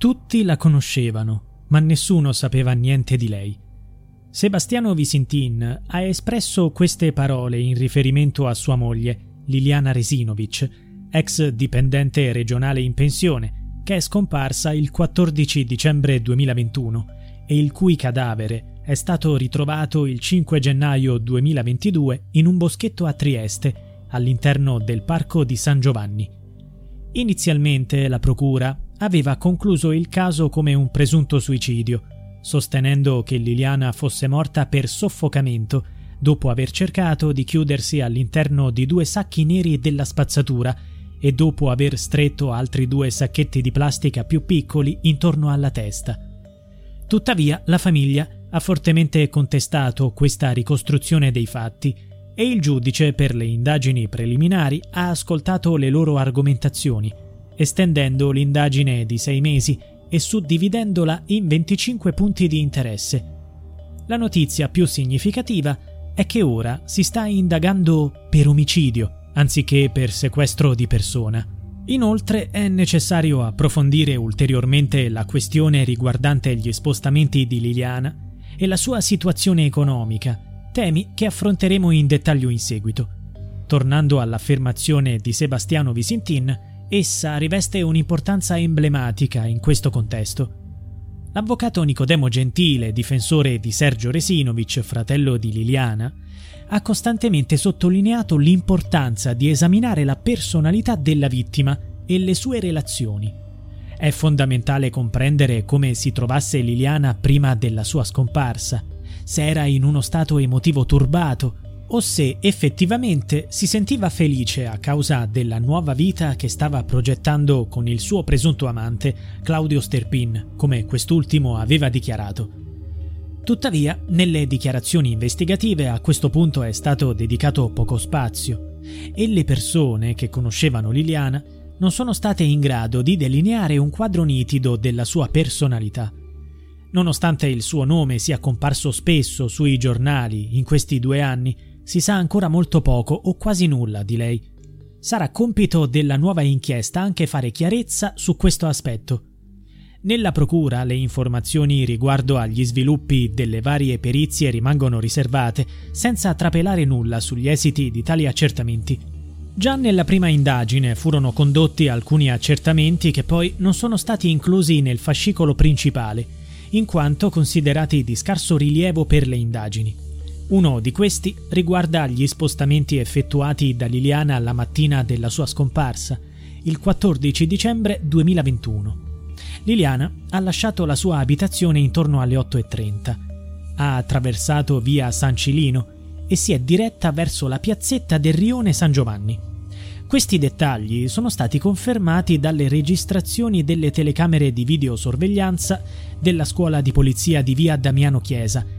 Tutti la conoscevano, ma nessuno sapeva niente di lei. Sebastiano Visintin ha espresso queste parole in riferimento a sua moglie, Liliana Resinovic, ex dipendente regionale in pensione, che è scomparsa il 14 dicembre 2021 e il cui cadavere è stato ritrovato il 5 gennaio 2022 in un boschetto a Trieste, all'interno del parco di San Giovanni. Inizialmente la procura aveva concluso il caso come un presunto suicidio, sostenendo che Liliana fosse morta per soffocamento dopo aver cercato di chiudersi all'interno di due sacchi neri della spazzatura e dopo aver stretto altri due sacchetti di plastica più piccoli intorno alla testa. Tuttavia la famiglia ha fortemente contestato questa ricostruzione dei fatti e il giudice per le indagini preliminari ha ascoltato le loro argomentazioni estendendo l'indagine di sei mesi e suddividendola in 25 punti di interesse. La notizia più significativa è che ora si sta indagando per omicidio anziché per sequestro di persona. Inoltre è necessario approfondire ulteriormente la questione riguardante gli spostamenti di Liliana e la sua situazione economica, temi che affronteremo in dettaglio in seguito. Tornando all'affermazione di Sebastiano Visintin, essa riveste un'importanza emblematica in questo contesto. L'avvocato Nicodemo Gentile, difensore di Sergio Resinovic, fratello di Liliana, ha costantemente sottolineato l'importanza di esaminare la personalità della vittima e le sue relazioni. È fondamentale comprendere come si trovasse Liliana prima della sua scomparsa, se era in uno stato emotivo turbato o se effettivamente si sentiva felice a causa della nuova vita che stava progettando con il suo presunto amante Claudio Sterpin, come quest'ultimo aveva dichiarato. Tuttavia, nelle dichiarazioni investigative a questo punto è stato dedicato poco spazio e le persone che conoscevano Liliana non sono state in grado di delineare un quadro nitido della sua personalità. Nonostante il suo nome sia comparso spesso sui giornali in questi due anni, si sa ancora molto poco o quasi nulla di lei. Sarà compito della nuova inchiesta anche fare chiarezza su questo aspetto. Nella procura le informazioni riguardo agli sviluppi delle varie perizie rimangono riservate, senza trapelare nulla sugli esiti di tali accertamenti. Già nella prima indagine furono condotti alcuni accertamenti che poi non sono stati inclusi nel fascicolo principale, in quanto considerati di scarso rilievo per le indagini. Uno di questi riguarda gli spostamenti effettuati da Liliana la mattina della sua scomparsa, il 14 dicembre 2021. Liliana ha lasciato la sua abitazione intorno alle 8.30. Ha attraversato via San Cilino e si è diretta verso la piazzetta del rione San Giovanni. Questi dettagli sono stati confermati dalle registrazioni delle telecamere di videosorveglianza della scuola di polizia di via Damiano Chiesa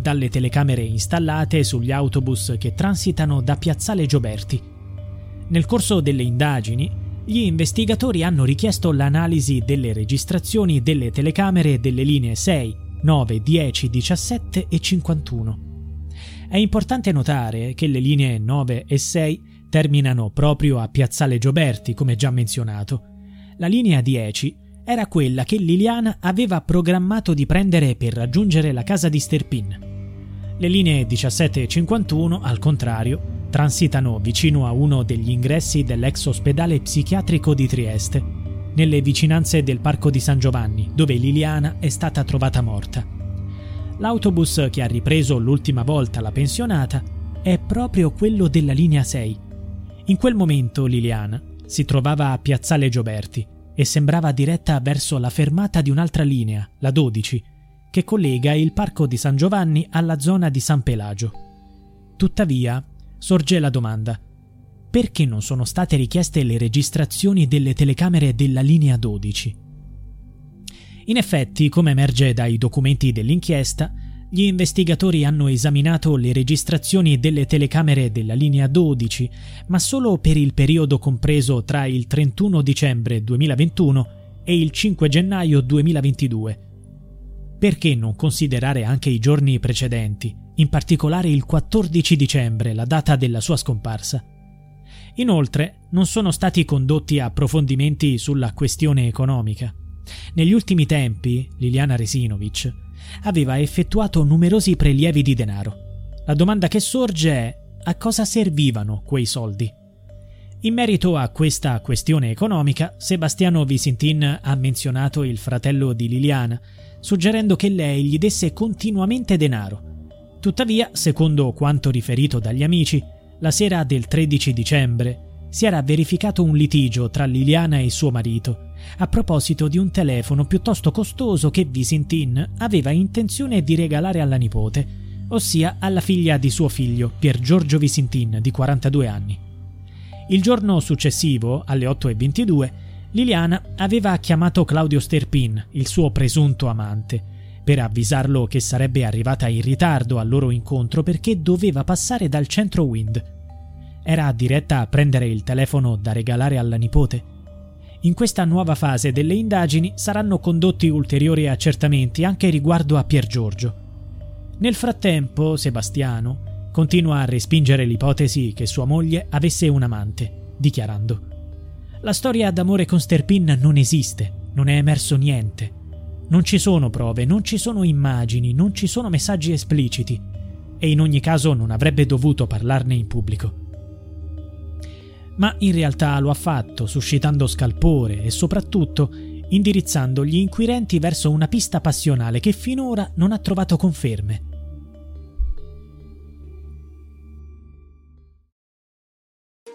Dalle telecamere installate sugli autobus che transitano da Piazzale Gioberti. Nel corso delle indagini, gli investigatori hanno richiesto l'analisi delle registrazioni delle telecamere delle linee 6, 9, 10, 17 e 51. È importante notare che le linee 9 e 6 terminano proprio a Piazzale Gioberti, come già menzionato. La linea 10 era quella che Liliana aveva programmato di prendere per raggiungere la casa di Sterpin. Le linee 17 e 51, al contrario, transitano vicino a uno degli ingressi dell'ex ospedale psichiatrico di Trieste. nelle vicinanze del parco di San Giovanni, dove Liliana è stata trovata morta. L'autobus che ha ripreso l'ultima volta la pensionata è proprio quello della linea 6. In quel momento Liliana si trovava a Piazzale Gioberti e sembrava diretta verso la fermata di un'altra linea, la 12, che collega il parco di San Giovanni alla zona di San Pelagio. Tuttavia, sorge la domanda: perché non sono state richieste le registrazioni delle telecamere della linea 12? In effetti, come emerge dai documenti dell'inchiesta, gli investigatori hanno esaminato le registrazioni delle telecamere della linea 12, ma solo per il periodo compreso tra il 31 dicembre 2021 e il 5 gennaio 2022. Perché non considerare anche i giorni precedenti, in particolare il 14 dicembre, la data della sua scomparsa? Inoltre, non sono stati condotti approfondimenti sulla questione economica. Negli ultimi tempi, Liliana Resinovic aveva effettuato numerosi prelievi di denaro. La domanda che sorge è a cosa servivano quei soldi? In merito a questa questione economica, Sebastiano Visintin ha menzionato il fratello di Liliana, suggerendo che lei gli desse continuamente denaro. Tuttavia, secondo quanto riferito dagli amici, la sera del 13 dicembre si era verificato un litigio tra Liliana e suo marito a proposito di un telefono piuttosto costoso che Visintin aveva intenzione di regalare alla nipote, ossia alla figlia di suo figlio, Pier Giorgio Visintin, di 42 anni. Il giorno successivo, alle 8.22, Liliana aveva chiamato Claudio Sterpin, il suo presunto amante, per avvisarlo che sarebbe arrivata in ritardo al loro incontro perché doveva passare dal centro Wind era diretta a prendere il telefono da regalare alla nipote. In questa nuova fase delle indagini saranno condotti ulteriori accertamenti anche riguardo a Pier Giorgio. Nel frattempo, Sebastiano continua a respingere l'ipotesi che sua moglie avesse un amante, dichiarando: La storia d'amore con Sterpin non esiste, non è emerso niente. Non ci sono prove, non ci sono immagini, non ci sono messaggi espliciti e in ogni caso non avrebbe dovuto parlarne in pubblico ma in realtà lo ha fatto, suscitando scalpore e soprattutto indirizzando gli inquirenti verso una pista passionale che finora non ha trovato conferme.